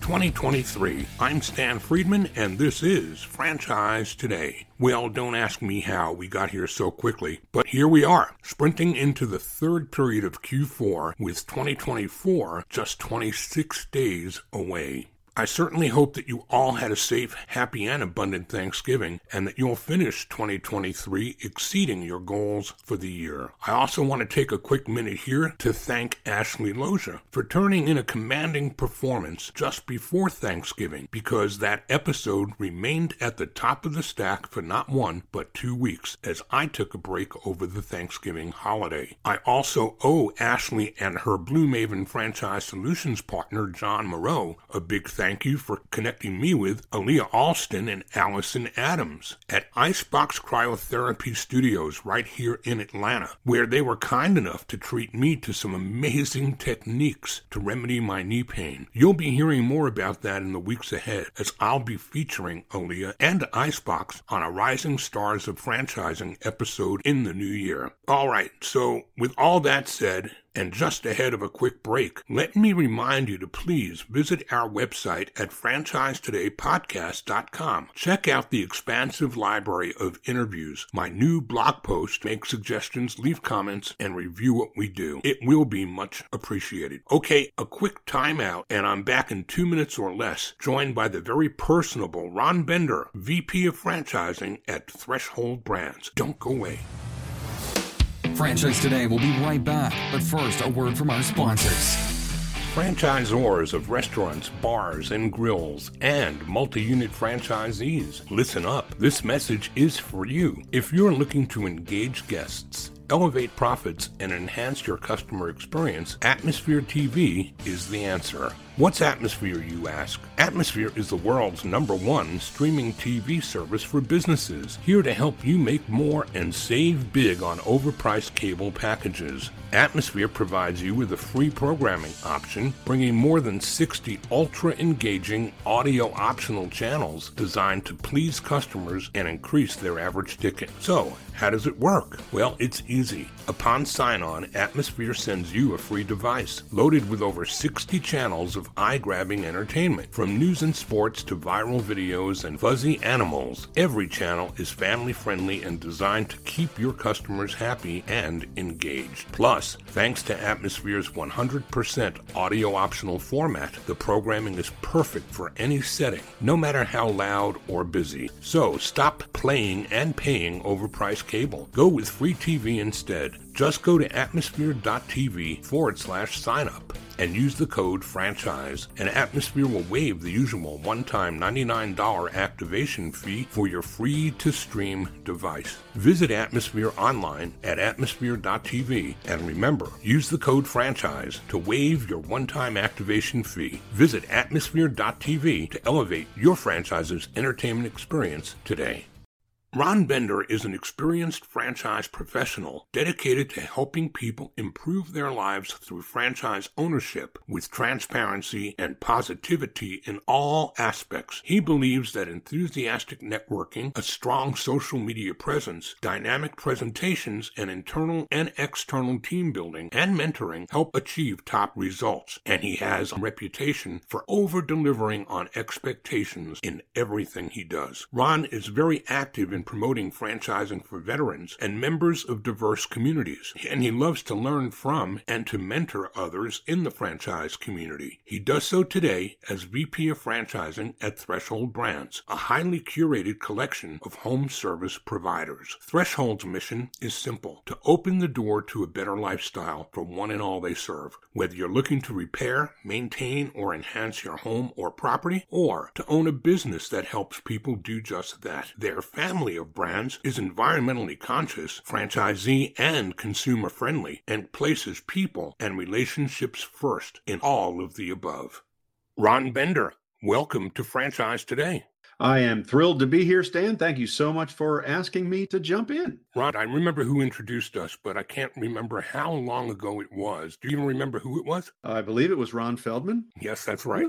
2023. I'm Stan Friedman, and this is Franchise Today. Well, don't ask me how we got here so quickly, but here we are, sprinting into the third period of Q4 with 2024 just 26 days away. I certainly hope that you all had a safe, happy, and abundant Thanksgiving and that you'll finish 2023 exceeding your goals for the year. I also want to take a quick minute here to thank Ashley Loja for turning in a commanding performance just before Thanksgiving because that episode remained at the top of the stack for not one but two weeks as I took a break over the Thanksgiving holiday. I also owe Ashley and her Blue Maven Franchise Solutions partner John Moreau a big thank you for connecting me with Aaliyah Alston and Allison Adams at Icebox Cryotherapy Studios right here in Atlanta, where they were kind enough to treat me to some amazing techniques to remedy my knee pain. You'll be hearing more about that in the weeks ahead as I'll be featuring Aaliyah and Icebox on a Rising Stars of Franchising episode in the new year. All right, so with all that said, and just ahead of a quick break, let me remind you to please visit our website at franchisetodaypodcast.com. Check out the expansive library of interviews. My new blog post, make suggestions, leave comments, and review what we do. It will be much appreciated. Okay, a quick timeout, and I'm back in two minutes or less, joined by the very personable Ron Bender, VP of Franchising at Threshold Brands. Don't go away. Franchise Today will be right back, but first, a word from our sponsors. Franchisors of restaurants, bars, and grills, and multi unit franchisees, listen up. This message is for you. If you're looking to engage guests, elevate profits, and enhance your customer experience, Atmosphere TV is the answer. What's Atmosphere, you ask? Atmosphere is the world's number one streaming TV service for businesses, here to help you make more and save big on overpriced cable packages. Atmosphere provides you with a free programming option, bringing more than 60 ultra engaging audio optional channels designed to please customers and increase their average ticket. So, how does it work? Well, it's easy. Upon sign on, Atmosphere sends you a free device loaded with over 60 channels of eye grabbing entertainment. From news and sports to viral videos and fuzzy animals, every channel is family friendly and designed to keep your customers happy and engaged. Plus, thanks to Atmosphere's 100% audio optional format, the programming is perfect for any setting, no matter how loud or busy. So stop playing and paying overpriced cable. Go with free TV instead. Just go to atmosphere.tv forward slash sign up and use the code franchise, and Atmosphere will waive the usual one time $99 activation fee for your free to stream device. Visit Atmosphere online at atmosphere.tv and remember, use the code franchise to waive your one time activation fee. Visit atmosphere.tv to elevate your franchise's entertainment experience today. Ron Bender is an experienced franchise professional dedicated to helping people improve their lives through franchise ownership with transparency and positivity in all aspects. He believes that enthusiastic networking, a strong social media presence, dynamic presentations, and internal and external team building and mentoring help achieve top results. And he has a reputation for over delivering on expectations in everything he does. Ron is very active in promoting franchising for veterans and members of diverse communities, and he loves to learn from and to mentor others in the franchise community. He does so today as VP of Franchising at Threshold Brands, a highly curated collection of home service providers. Threshold's mission is simple to open the door to a better lifestyle for one and all they serve. Whether you're looking to repair, maintain, or enhance your home or property, or to own a business that helps people do just that, their family of brands is environmentally conscious, franchisee and consumer friendly, and places people and relationships first in all of the above. Ron Bender, welcome to Franchise Today. I am thrilled to be here, Stan. Thank you so much for asking me to jump in. Ron, I remember who introduced us, but I can't remember how long ago it was. Do you even remember who it was? I believe it was Ron Feldman. Yes, that's right.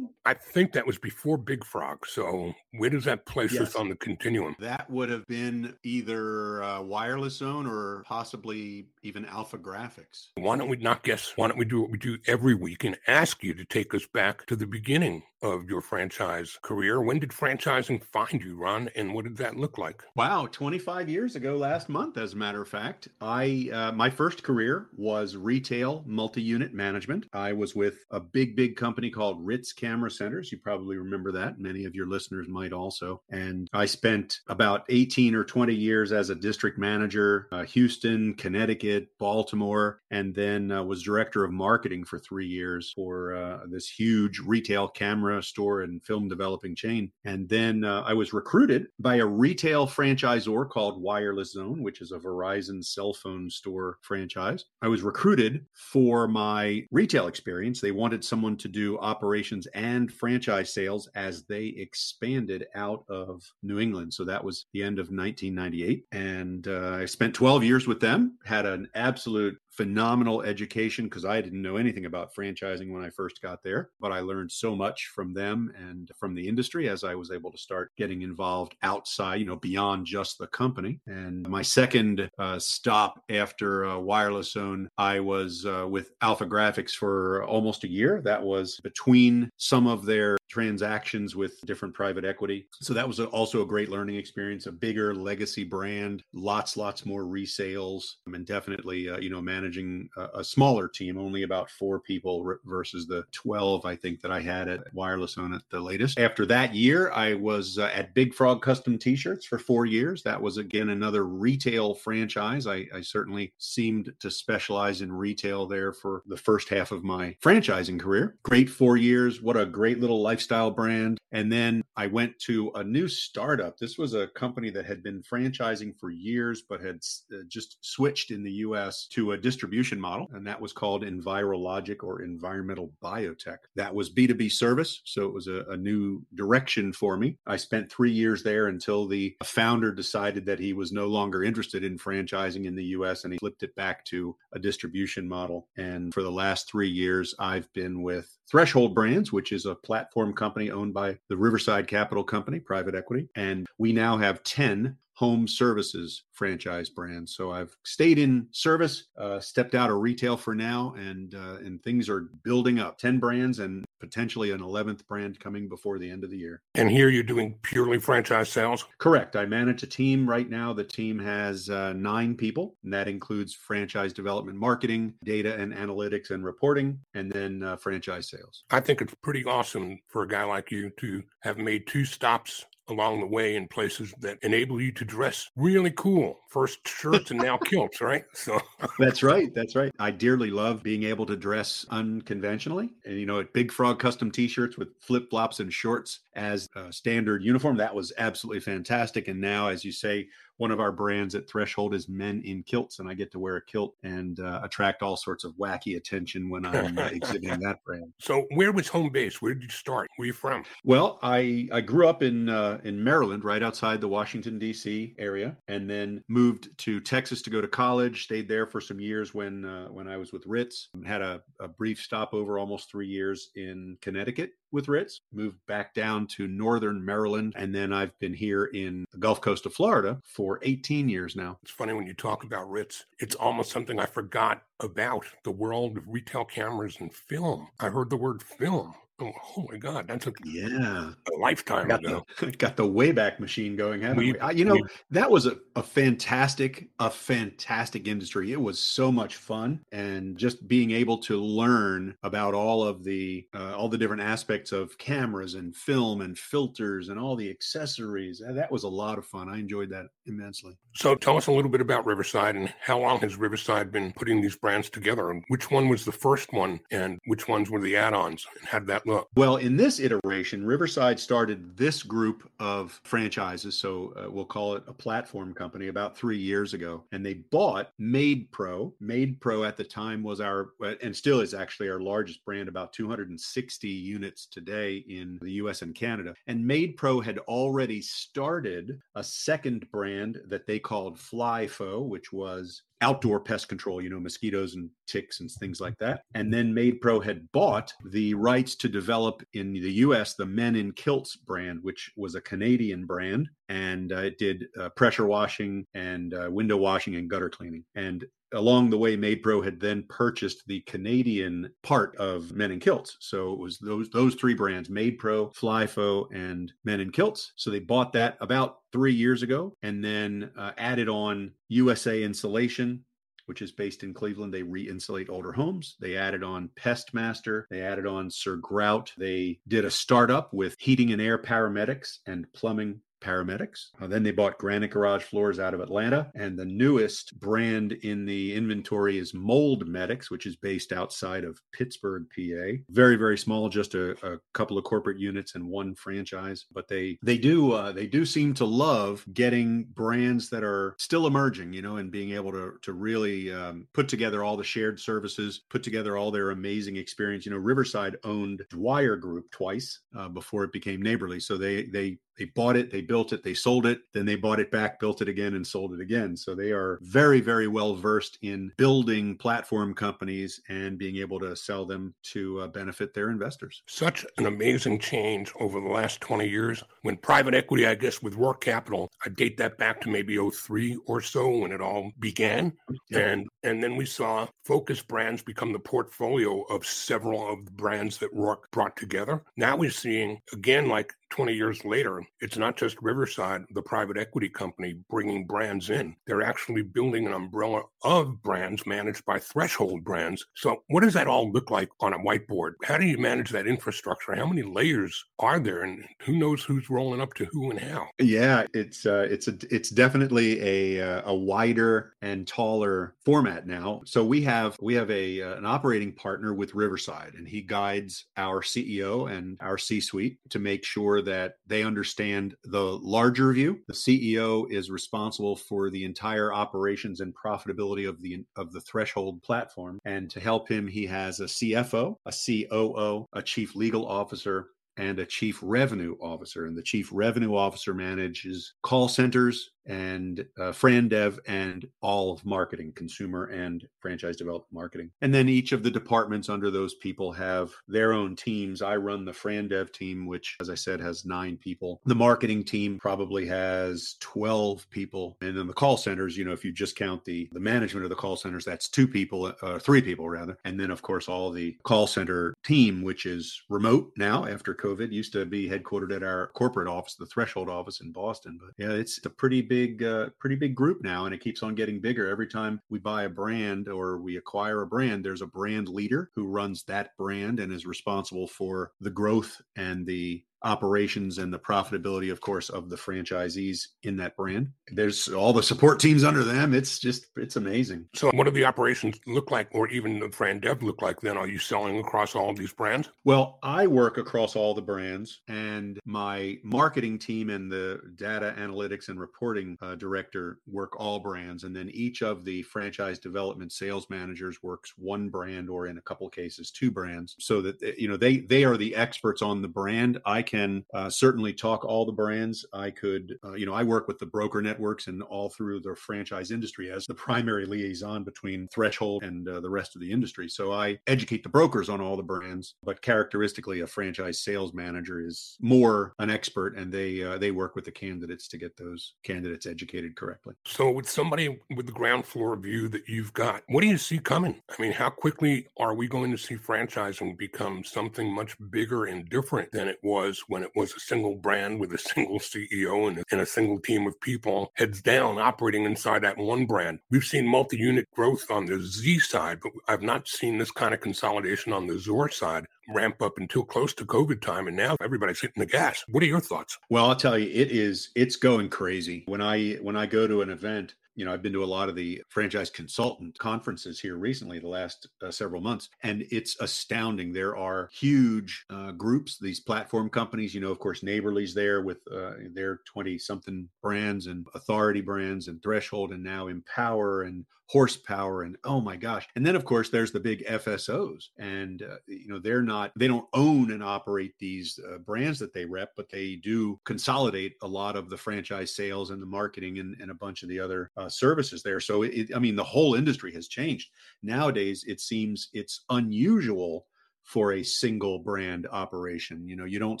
I think that was before Big Frog. So where does that place yes. us on the continuum? That would have been either uh, Wireless Zone or possibly even AlphaGraphics. Why don't we not guess? Why don't we do what we do every week and ask you to take us back to the beginning of your franchise career. When did franchising find you, Ron, and what did that look like? Wow, 25 years ago last month as a matter of fact. I uh, my first career was retail multi-unit management. I was with a big big company called Ritz Camera Centers. You probably remember that. Many of your listeners might also. And I spent about 18 or 20 years as a district manager, uh, Houston, Connecticut, Baltimore, and then uh, was director of marketing for 3 years for uh, this huge retail camera camera store and film developing chain. And then uh, I was recruited by a retail franchisor called Wireless Zone, which is a Verizon cell phone store franchise. I was recruited for my retail experience. They wanted someone to do operations and franchise sales as they expanded out of New England. So that was the end of 1998. And uh, I spent 12 years with them, had an absolute phenomenal education because I didn't know anything about franchising when I first got there, but I learned so much from them and from the industry as I was able to start getting involved outside, you know, beyond just the company. And my second uh, stop after uh, Wireless Zone, I was uh, with AlphaGraphics for almost a year. That was between some of their transactions with different private equity. So that was also a great learning experience, a bigger legacy brand, lots, lots more resales, and definitely, uh, you know, managing a, a, smaller team, only about four people versus the 12, I think, that I had at Wireless Zone at the latest. After that year, I was uh, at Big Frog Custom T shirts for four years. That was, again, another retail franchise. I, I certainly seemed to specialize in retail there for the first half of my franchising career. Great four years. What a great little life lifestyle brand. And then I went to a new startup. This was a company that had been franchising for years, but had uh, just switched in the US to a distribution model. And that was called Envirologic or Environmental Biotech. That was B2B service. So it was a, a new direction for me. I spent three years there until the founder decided that he was no longer interested in franchising in the US and he flipped it back to a distribution model. And for the last three years, I've been with Threshold Brands, which is a platform company owned by the Riverside Capital Company, private equity. And we now have 10 home services franchise brands. So I've stayed in service, uh, stepped out of retail for now, and uh, and things are building up. Ten brands and potentially an eleventh brand coming before the end of the year. And here you're doing purely franchise sales. Correct. I manage a team right now. The team has uh, nine people, and that includes franchise development, marketing, data and analytics, and reporting, and then uh, franchise sales. I think it's pretty awesome for a guy like you to have made two stops along the way in places that enable you to dress really cool. First shirts and now kilts, right? So That's right. That's right. I dearly love being able to dress unconventionally. And you know, at Big Frog custom t-shirts with flip-flops and shorts as a standard uniform, that was absolutely fantastic. And now as you say, one of our brands at Threshold is Men in Kilts, and I get to wear a kilt and uh, attract all sorts of wacky attention when I'm uh, exhibiting that brand. So, where was home base? Where did you start? Where are you from? Well, I I grew up in uh, in Maryland, right outside the Washington D.C. area, and then moved to Texas to go to college. Stayed there for some years when uh, when I was with Ritz. Had a, a brief stopover, almost three years in Connecticut with Ritz, moved back down to northern Maryland, and then I've been here in the Gulf Coast of Florida for 18 years now. It's funny when you talk about Ritz, it's almost something I forgot about the world of retail cameras and film. I heard the word film Oh, oh, my God, that's a yeah a lifetime got ago. The, got the Wayback Machine going. Haven't we, we? I, you know, we, that was a, a fantastic, a fantastic industry. It was so much fun, and just being able to learn about all of the uh, all the different aspects of cameras and film and filters and all the accessories. That was a lot of fun. I enjoyed that immensely. So, tell us a little bit about Riverside and how long has Riverside been putting these brands together, and which one was the first one, and which ones were the add-ons, and how did that Well, in this iteration, Riverside started this group of franchises. So uh, we'll call it a platform company about three years ago. And they bought MaidPro. Made Pro at the time was our, and still is actually our largest brand, about 260 units today in the US and Canada. And MaidPro had already started a second brand that they called Flyfo, which was outdoor pest control, you know, mosquitoes and ticks and things like that. And then MaidPro had bought the rights to develop in the US the Men in Kilts brand, which was a Canadian brand. And uh, it did uh, pressure washing and uh, window washing and gutter cleaning. And along the way, MaidPro had then purchased the Canadian part of Men in Kilts. So it was those those three brands, MaidPro, Flyfo, and Men in Kilts. So they bought that about three years ago and then uh, added on USA Insulation, which is based in Cleveland. They re-insulate older homes. They added on Pestmaster. They added on Sir Grout. They did a startup with heating and air paramedics and plumbing paramedics. Uh, then they bought Granite Garage Floors out of Atlanta. And the newest brand in the inventory is Mold Medics, which is based outside of Pittsburgh, PA. Very, very small, just a, a couple of corporate units and one franchise. But they they do uh, they do seem to love getting brands that are still emerging, you know, and being able to to really um, put together all the shared services, put together all their amazing experience. You know, Riverside owned Dwyer Group twice uh, before it became Neighborly, so they they they bought it, they built it, they sold it, then they bought it back, built it again, and sold it again. So they are very, very well versed in building platform companies and being able to sell them to uh, benefit their investors. Such an amazing change over the last 20 years. When private equity, I guess, with Roark Capital, I date that back to maybe 03 or so when it all began. Yeah. And and then we saw Focus Brands become the portfolio of several of the brands that Roark brought together. Now we're seeing, again, like 20 years later, it's not just Riverside, the private equity company, bringing brands in. They're actually building an umbrella of brands managed by threshold brands. So, what does that all look like on a whiteboard? How do you manage that infrastructure? How many layers are there, and who knows who's rolling up to who and how? Yeah, it's uh, it's a it's definitely a uh, a wider and taller format now. So we have we have a uh, an operating partner with Riverside, and he guides our CEO and our C-suite to make sure sure that they understand the larger view. The CEO is responsible for the entire operations and profitability of the of the threshold platform. And to help him, he has a CFO, a COO, a chief legal officer, and a chief revenue officer. And the chief revenue officer manages call centers, and uh, FranDev and all of marketing, consumer and franchise development marketing. And then each of the departments under those people have their own teams. I run the FranDev team, which, as I said, has nine people. The marketing team probably has 12 people. And then the call centers, you know, if you just count the, the management of the call centers, that's two people, uh, three people rather. And then, of course, all the call center team, which is remote now after COVID, used to be headquartered at our corporate office, the Threshold office in Boston. But yeah, it's a pretty big big, uh, pretty big group now, and it keeps on getting bigger. Every time we buy a brand or we acquire a brand, there's a brand leader who runs that brand and is responsible for the growth and the operations and the profitability, of course, of the franchisees in that brand. There's all the support teams under them. It's just, it's amazing. So, what do the operations look like, or even the brand dev look like then? Are you selling across all of these brands? Well, I work across all the brands, and my marketing team and the data analytics and reporting uh, director work all brands. And then each of the franchise development sales managers works one brand, or in a couple cases, two brands, so that, you know, they, they are the experts on the brand. I can uh, certainly talk all the brands. I could, uh, you know, I work with the broker networks and all through the franchise industry as the primary liaison between Threshold and uh, the rest of the industry. So I educate the brokers on all the brands, but characteristically, a franchise sales manager is more an expert, and they uh, they work with the candidates to get those candidates educated correctly. So, with somebody with the ground floor view that you've got, what do you see coming? I mean, how quickly are we going to see franchising become something much bigger and different than it was? When it was a single brand with a single CEO and a, and a single team of people, heads down, operating inside that one brand. We've seen multi unit growth on the Z side, but I've not seen this kind of consolidation on the ZOR side ramp up until close to COVID time, and now everybody's hitting the gas. What are your thoughts? Well, I'll tell you, it is it's going crazy. When I when I go to an event, you know, I've been to a lot of the franchise consultant conferences here recently, the last uh, several months, and it's astounding. There are huge uh, groups, these platform companies. You know, of course, Neighborly's there with uh, their 20 something brands and authority brands and Threshold and now Empower and horsepower and oh my gosh. And then of course there's the big fsos and uh, you know they're not they don't own and operate these uh, brands that they rep but they do consolidate a lot of the franchise sales and the marketing and, and a bunch of the other uh, services there. So it, i mean the whole industry has changed. Nowadays it seems it's unusual for a single brand operation. You know, you don't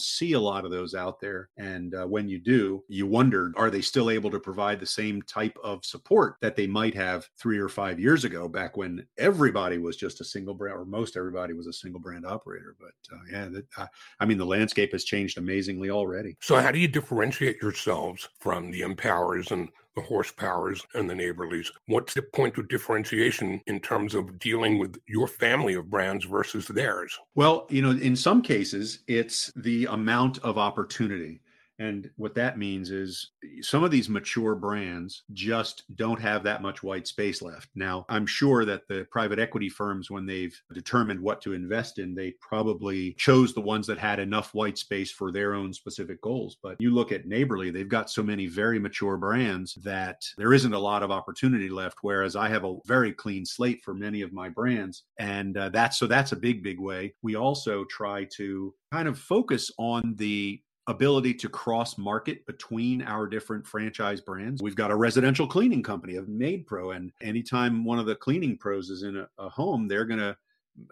see a lot of those out there. And uh, when you do, you wonder are they still able to provide the same type of support that they might have three or five years ago, back when everybody was just a single brand, or most everybody was a single brand operator? But uh, yeah, that, uh, I mean, the landscape has changed amazingly already. So, how do you differentiate yourselves from the Empowers and the horsepowers and the neighborlies. What's the point of differentiation in terms of dealing with your family of brands versus theirs? Well, you know, in some cases, it's the amount of opportunity. And what that means is some of these mature brands just don't have that much white space left. Now, I'm sure that the private equity firms, when they've determined what to invest in, they probably chose the ones that had enough white space for their own specific goals. But you look at Neighborly, they've got so many very mature brands that there isn't a lot of opportunity left. Whereas I have a very clean slate for many of my brands. And uh, that's so that's a big, big way. We also try to kind of focus on the ability to cross market between our different franchise brands. We've got a residential cleaning company of MaidPro, and anytime one of the cleaning pros is in a, a home, they're going to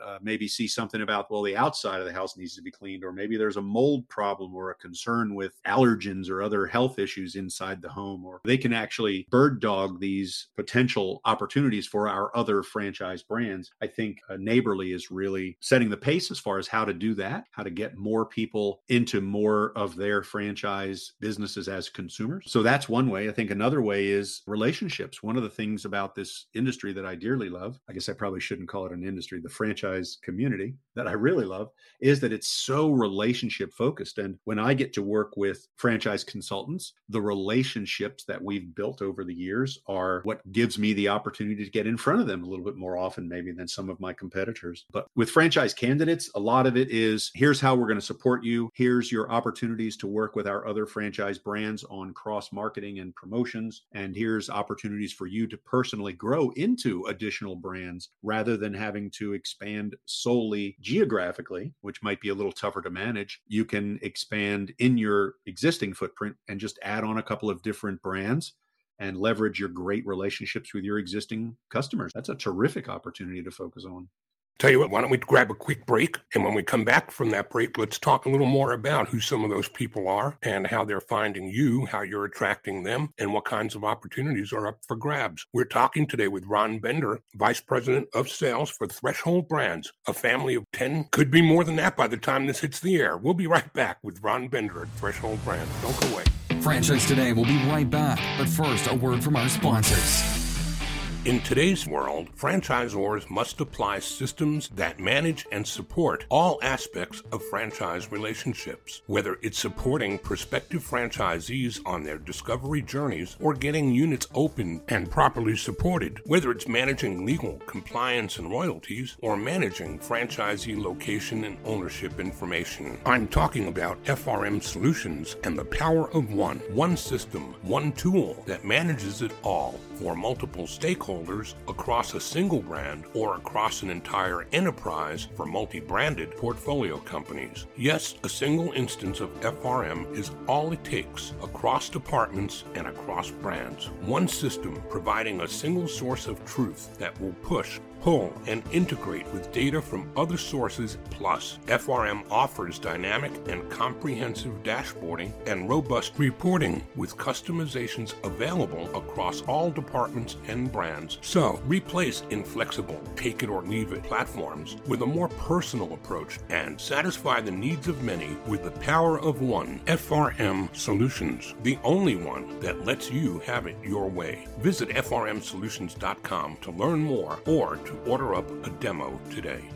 uh, maybe see something about well the outside of the house needs to be cleaned or maybe there's a mold problem or a concern with allergens or other health issues inside the home or they can actually bird dog these potential opportunities for our other franchise brands. I think uh, neighborly is really setting the pace as far as how to do that how to get more people into more of their franchise businesses as consumers. So that's one way. I think another way is relationships. One of the things about this industry that i dearly love i guess i probably shouldn't call it an industry the franchise franchise community that I really love is that it's so relationship focused. And when I get to work with franchise consultants, the relationships that we've built over the years are what gives me the opportunity to get in front of them a little bit more often, maybe than some of my competitors. But with franchise candidates, a lot of it is here's how we're going to support you. Here's your opportunities to work with our other franchise brands on cross marketing and promotions. And here's opportunities for you to personally grow into additional brands rather than having to expand expand solely geographically, which might be a little tougher to manage, you can expand in your existing footprint and just add on a couple of different brands and leverage your great relationships with your existing customers. That's a terrific opportunity to focus on. Tell you what, why don't we grab a quick break? And when we come back from that break, let's talk a little more about who some of those people are and how they're finding you, how you're attracting them, and what kinds of opportunities are up for grabs. We're talking today with Ron Bender, Vice President of Sales for Threshold Brands, a family of 10, could be more than that by the time this hits the air. We'll be right back with Ron Bender at Threshold Brands. Don't go away. Franchise Today will be right back. But first, a word from our sponsors. In today's world, franchisors must apply systems that manage and support all aspects of franchise relationships, whether it's supporting prospective franchisees on their discovery journeys or getting units open and properly supported, whether it's managing legal, compliance, and royalties, or managing franchisee location and ownership information. I'm talking about FRM Solutions and the power of one, one system, one tool that manages it all for multiple stakeholders across a single brand or across an entire enterprise for multi branded portfolio companies. Yes, a single instance of FRM is all it takes across departments and across brands. One system providing a single source of truth that will push pull, and integrate with data from other sources. Plus, FRM offers dynamic and comprehensive dashboarding and robust reporting with customizations available across all departments and brands. So, replace inflexible take it or leave it platforms with a more personal approach and satisfy the needs of many with the power of one FRM Solutions, the only one that lets you have it your way. Visit frmsolutions.com to learn more or to order up a demo today.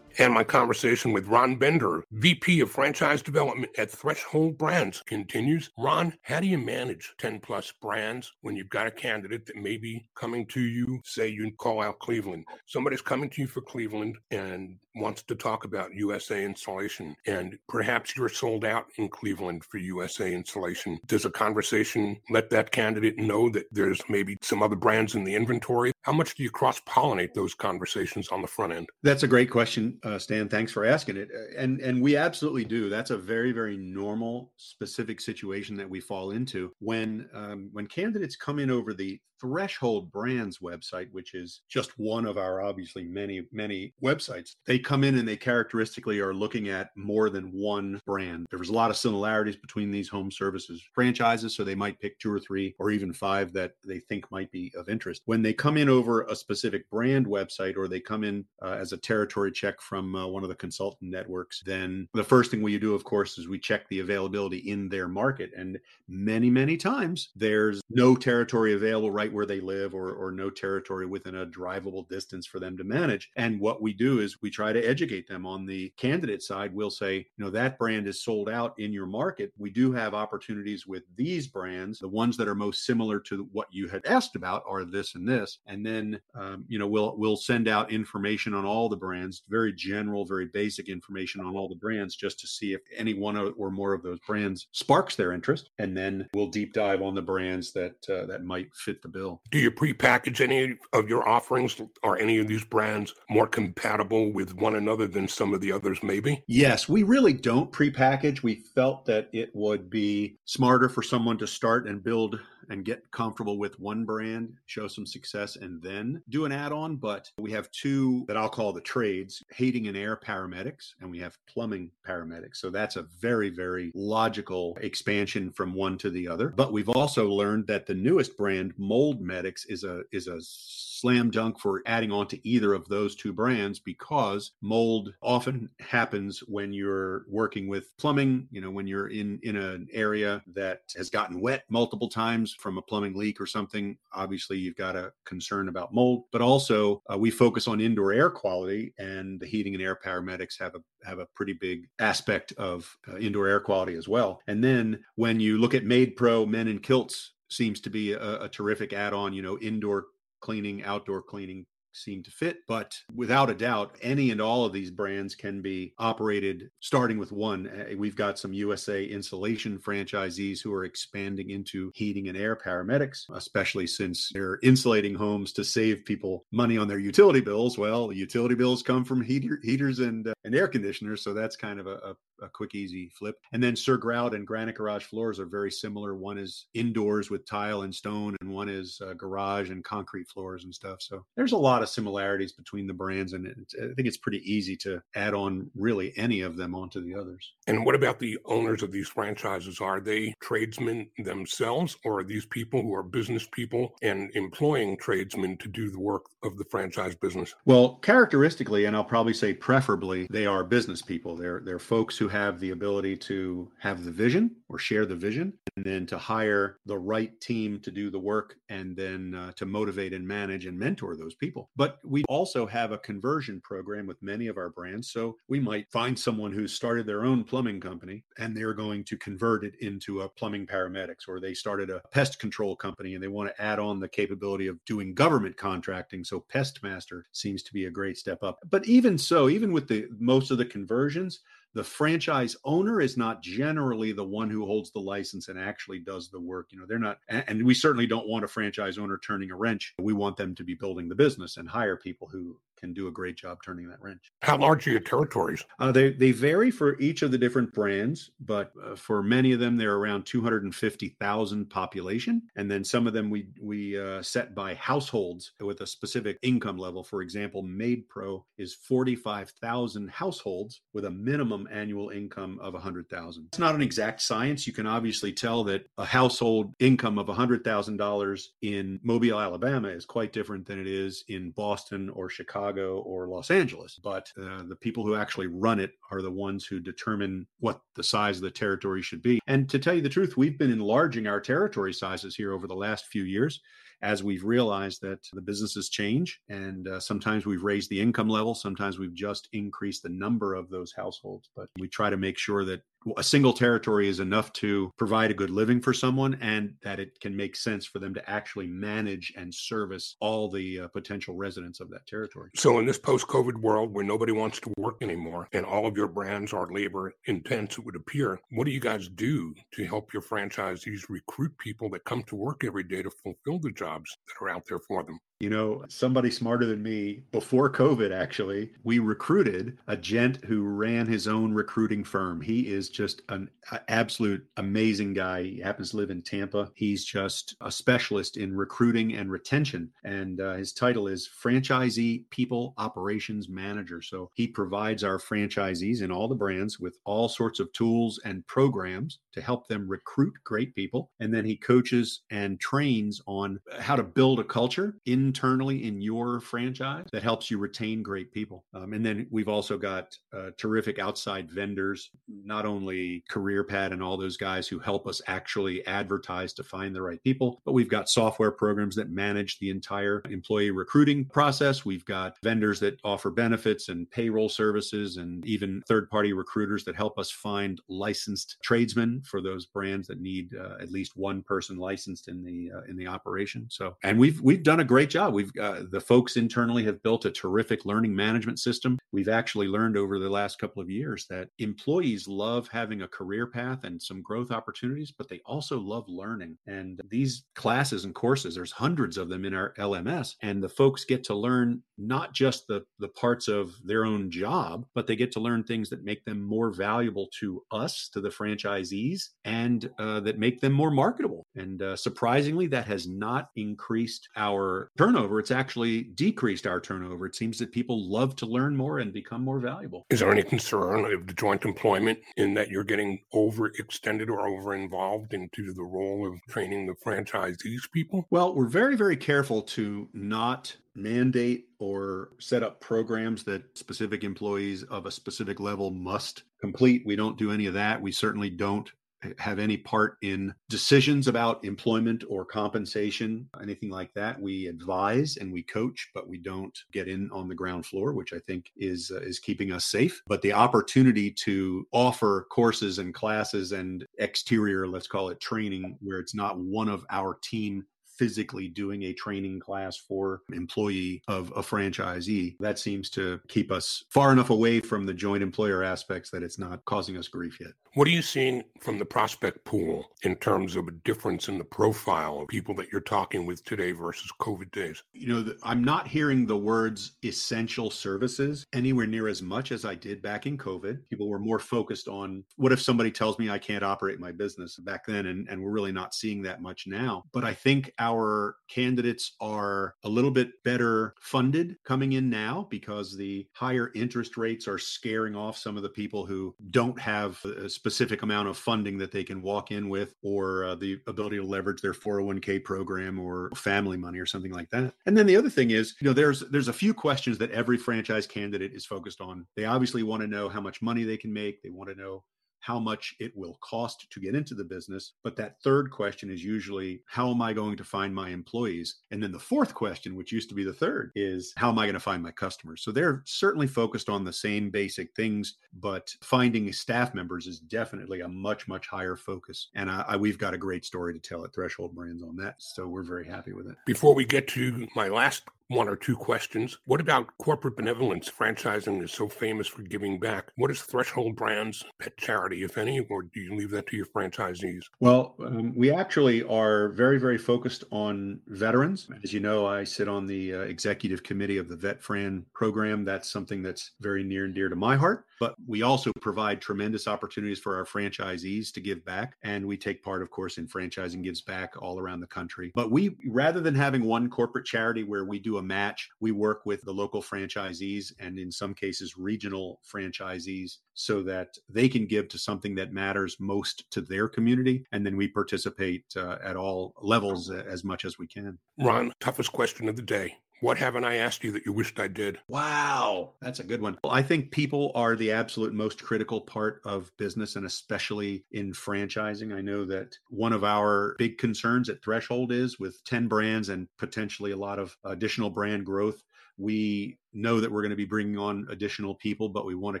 And my conversation with Ron Bender, VP of Franchise Development at Threshold Brands, continues. Ron, how do you manage 10 plus brands when you've got a candidate that may be coming to you? Say you call out Cleveland. Somebody's coming to you for Cleveland and wants to talk about USA Insulation, and perhaps you're sold out in Cleveland for USA Insulation. Does a conversation let that candidate know that there's maybe some other brands in the inventory? How much do you cross pollinate those conversations on the front end? That's a great question, uh, Stan. Thanks for asking it. Uh, and and we absolutely do. That's a very very normal, specific situation that we fall into when um, when candidates come in over the Threshold Brands website, which is just one of our obviously many, many websites, they come in and they characteristically are looking at more than one brand. There was a lot of similarities between these home services franchises, so they might pick two or three or even five that they think might be of interest. When they come in over a specific brand website or they come in uh, as a territory check from uh, one of the consultant networks, then the first thing we do, of course, is we check the availability in their market. And many, many times there's no territory available right where they live or, or no territory within a drivable distance for them to manage. And what we do is we try to educate them on the candidate side. We'll say, you know, that brand is sold out in your market. We do have opportunities with these brands. The ones that are most similar to what you had asked about are this and this. And then, um, you know, we'll we'll send out information on all the brands, very general, very basic information on all the brands, just to see if any one or more of those brands sparks their interest. And then we'll deep dive on the brands that uh, that might fit the bill. Do you prepackage any of your offerings? Are any of these brands more compatible with one another than some of the others, maybe? Yes, we really don't prepackage. We felt that it would be smarter for someone to start and build and get comfortable with one brand, show some success, and then do an add on. But we have two that I'll call the trades heating and air paramedics, and we have plumbing paramedics. So that's a very, very logical expansion from one to the other. But we've also learned that the newest brand, Mold Medics, is a is a slam dunk for adding on to either of those two brands because mold often happens when you're working with plumbing, you know, when you're in in an area that has gotten wet multiple times from a plumbing leak or something, obviously you've got a concern about mold, but also uh, we focus on indoor air quality and the heating and air paramedics have a have a pretty big aspect of uh, indoor air quality as well. And then when you look at MaidPro Men in Kilts seems to be a, a terrific add-on, you know, indoor cleaning, outdoor cleaning seem to fit. But without a doubt, any and all of these brands can be operated starting with one. Eh, we've got some USA insulation franchisees who are expanding into heating and air paramedics, especially since they're insulating homes to save people money on their utility bills. Well, utility bills come from heater, heaters and, uh, and air conditioners. So that's kind of a, a a quick, easy flip. And then Sir Grout and Granite Garage floors are very similar. One is indoors with tile and stone, and one is uh, garage and concrete floors and stuff. So there's a lot of similarities between the brands, and I think it's pretty easy to add on really any of them onto the others. And what about the owners of these franchises? Are they tradesmen themselves, or are these people who are business people and employing tradesmen to do the work of the franchise business? Well, characteristically, and I'll probably say preferably, they are business people. They're they're folks who have the ability to have the vision or share the vision, and then to hire the right team to do the work, and then uh, to motivate and manage and mentor those people. But we also have a conversion program with many of our brands. So we might find someone who started their own plumbing company and they're going to convert it into a plumbing paramedics, or they started a pest control company and they want to add on the capability of doing government contracting. So Pestmaster seems to be a great step up. But even so, even with the most of the conversions, the franchise owner is not generally the one who holds the license and actually does the work. You know, they're not, and we certainly don't want a franchise owner turning a wrench. We want them to be building the business and hire people who can do a great job turning that wrench. How large are your territories? Uh, they they vary for each of the different brands, but uh, for many of them, they're around two hundred and fifty thousand population, and then some of them we we uh, set by households with a specific income level. For example, MaidPro is forty five thousand households with a minimum annual income of a hundred thousand. It's not an exact science. You can obviously tell that a household income of a hundred thousand dollars in Mobile, Alabama, is quite different than it is in Boston or Chicago Chicago or Los Angeles, but uh, the people who actually run it are the ones who determine what the size of the territory should be. And to tell you the truth, we've been enlarging our territory sizes here over the last few years. As we've realized that the businesses change and uh, sometimes we've raised the income level, sometimes we've just increased the number of those households. But we try to make sure that a single territory is enough to provide a good living for someone and that it can make sense for them to actually manage and service all the uh, potential residents of that territory. So, in this post COVID world where nobody wants to work anymore and all of your brands are labor intense, it would appear, what do you guys do to help your franchisees recruit people that come to work every day to fulfill the jobs that are out there for them? You know, somebody smarter than me before COVID, actually, we recruited a gent who ran his own recruiting firm. He is just an absolute amazing guy. He happens to live in Tampa. He's just a specialist in recruiting and retention. And uh, his title is Franchisee People Operations Manager. So he provides our franchisees in all the brands with all sorts of tools and programs to help them recruit great people. And then he coaches and trains on how to build a culture internally in your franchise that helps you retain great people. Um, and then we've also got uh, terrific outside vendors, not only CareerPad and all those guys who help us actually advertise to find the right people, but we've got software programs that manage the entire employee recruiting process. We've got vendors that offer benefits and payroll services and even third party recruiters that help us find licensed tradesmen for those brands that need uh, at least one person licensed in the uh, in the operation. So, and we've we've done a great job. We've uh, the folks internally have built a terrific learning management system. We've actually learned over the last couple of years that employees love having a career path and some growth opportunities, but they also love learning. And these classes and courses, there's hundreds of them in our LMS, and the folks get to learn not just the the parts of their own job, but they get to learn things that make them more valuable to us, to the franchisees, and uh, that make them more marketable. And uh, surprisingly, that has not increased our turnover. It's actually decreased our turnover. It seems that people love to learn more and become more valuable. Is there any concern of the joint employment in that you're getting overextended or over involved into the role of training the franchisees people? Well, we're very, very careful to not mandate or set up programs that specific employees of a specific level must complete. We don't do any of that. We certainly don't have any part in decisions about employment or compensation, anything like that. We advise and we coach, but we don't get in on the ground floor, which I think is uh, is keeping us safe. But the opportunity to offer courses and classes and exterior, let's call it training, where it's not one of our team physically doing a training class for employee of a franchisee. That seems to keep us far enough away from the joint employer aspects that it's not causing us grief yet. What are you seeing from the prospect pool in terms of a difference in the profile of people that you're talking with today versus COVID days? You know, I'm not hearing the words essential services anywhere near as much as I did back in COVID. People were more focused on what if somebody tells me I can't operate my business back then, and, and we're really not seeing that much now. But I think our candidates are a little bit better funded coming in now because the higher interest rates are scaring off some of the people who don't have a specific amount of funding that they can walk in with or uh, the ability to leverage their 401k program or family money or something like that. And then the other thing is, you know, there's there's a few questions that every franchise candidate is focused on. They obviously want to know how much money they can make. They want to know how much it will cost to get into the business. But that third question is usually, how am I going to find my employees? And then the fourth question, which used to be the third, is, how am I going to find my customers? So they're certainly focused on the same basic things, but finding staff members is definitely a much, much higher focus. And I, I, we've got a great story to tell at Threshold Brands on that. So we're very happy with it. Before we get to my last one or two questions. What about corporate benevolence? Franchising is so famous for giving back. What is Threshold Brands pet charity, if any, or do you leave that to your franchisees? Well, um, we actually are very, very focused on veterans. As you know, I sit on the uh, executive committee of the VetFran program. That's something that's very near and dear to my heart. But we also provide tremendous opportunities for our franchisees to give back. And we take part, of course, in franchising gives back all around the country. But we, rather than having one corporate charity where we do a match, we work with the local franchisees and in some cases regional franchisees so that they can give to something that matters most to their community. And then we participate uh, at all levels as much as we can. Ron, toughest question of the day What haven't I asked you that you wished I did? Wow, that's a good one. Well, I think people are the absolute most critical part of business and especially in franchising. I know that one of our big concerns at Threshold is with 10 brands and potentially a lot of additional brand growth we know that we're going to be bringing on additional people, but we want to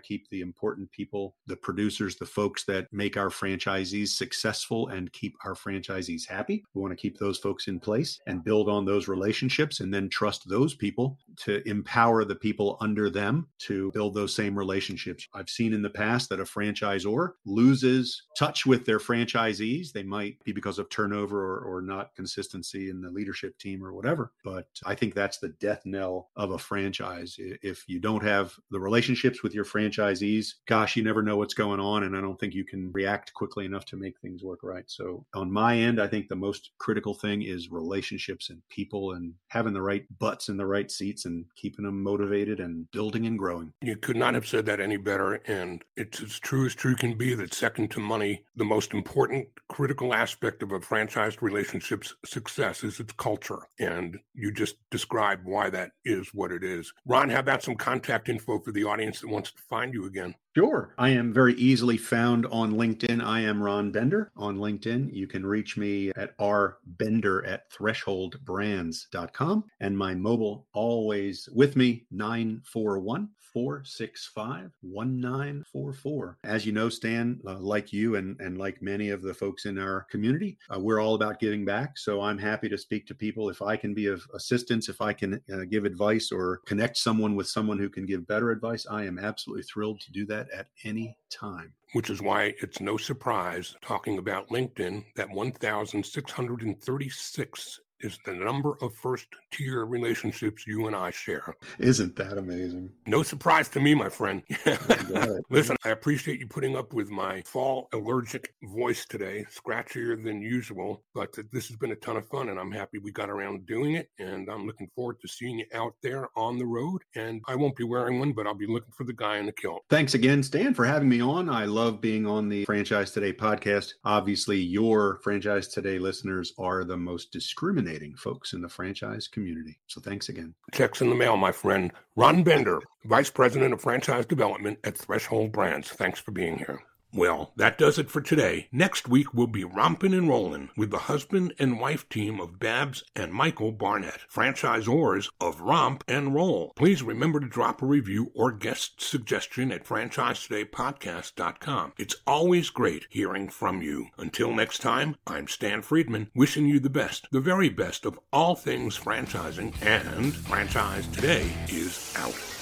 keep the important people, the producers, the folks that make our franchisees successful and keep our franchisees happy. We want to keep those folks in place and build on those relationships and then trust those people to empower the people under them to build those same relationships. I've seen in the past that a franchisor loses touch with their franchisees. They might be because of turnover or, or not consistency in the leadership team or whatever. But I think that's the death knell of a franchise. If you don't have the relationships with your franchisees, gosh, you never know what's going on. And I don't think you can react quickly enough to make things work right. So, on my end, I think the most critical thing is relationships and people and having the right butts in the right seats and keeping them motivated and building and growing. You could not have said that any better. And it's as true as true can be that second to money, the most important critical aspect of a franchised relationship's success is its culture. And you just described why that is what it is. Ron, how about some contact info for the audience that wants to find you again? Sure. I am very easily found on LinkedIn. I am Ron Bender on LinkedIn. You can reach me at rbender at thresholdbrands.com. And my mobile always with me, 941 465 1944. As you know, Stan, uh, like you and, and like many of the folks in our community, uh, we're all about giving back. So I'm happy to speak to people if I can be of assistance, if I can uh, give advice or connect someone with someone who can give better advice. I am absolutely thrilled to do that at any time. Which is why it's no surprise talking about LinkedIn that 1,636 is the number of first tier relationships you and I share. Isn't that amazing? No surprise to me, my friend. Listen, I appreciate you putting up with my fall allergic voice today, scratchier than usual, but this has been a ton of fun and I'm happy we got around doing it. And I'm looking forward to seeing you out there on the road. And I won't be wearing one, but I'll be looking for the guy in the kilt. Thanks again, Stan, for having me on. I love being on the Franchise Today podcast. Obviously, your Franchise Today listeners are the most discriminating folks in the franchise community. So thanks again. Checks in the mail, my friend. Ron Bender, Vice President of Franchise Development at Threshold Brands. Thanks for being here. Well, that does it for today. Next week, we'll be romping and rolling with the husband and wife team of Babs and Michael Barnett, franchisors of Romp and Roll. Please remember to drop a review or guest suggestion at franchisetodaypodcast.com. It's always great hearing from you. Until next time, I'm Stan Friedman, wishing you the best, the very best of all things franchising, and Franchise Today is out.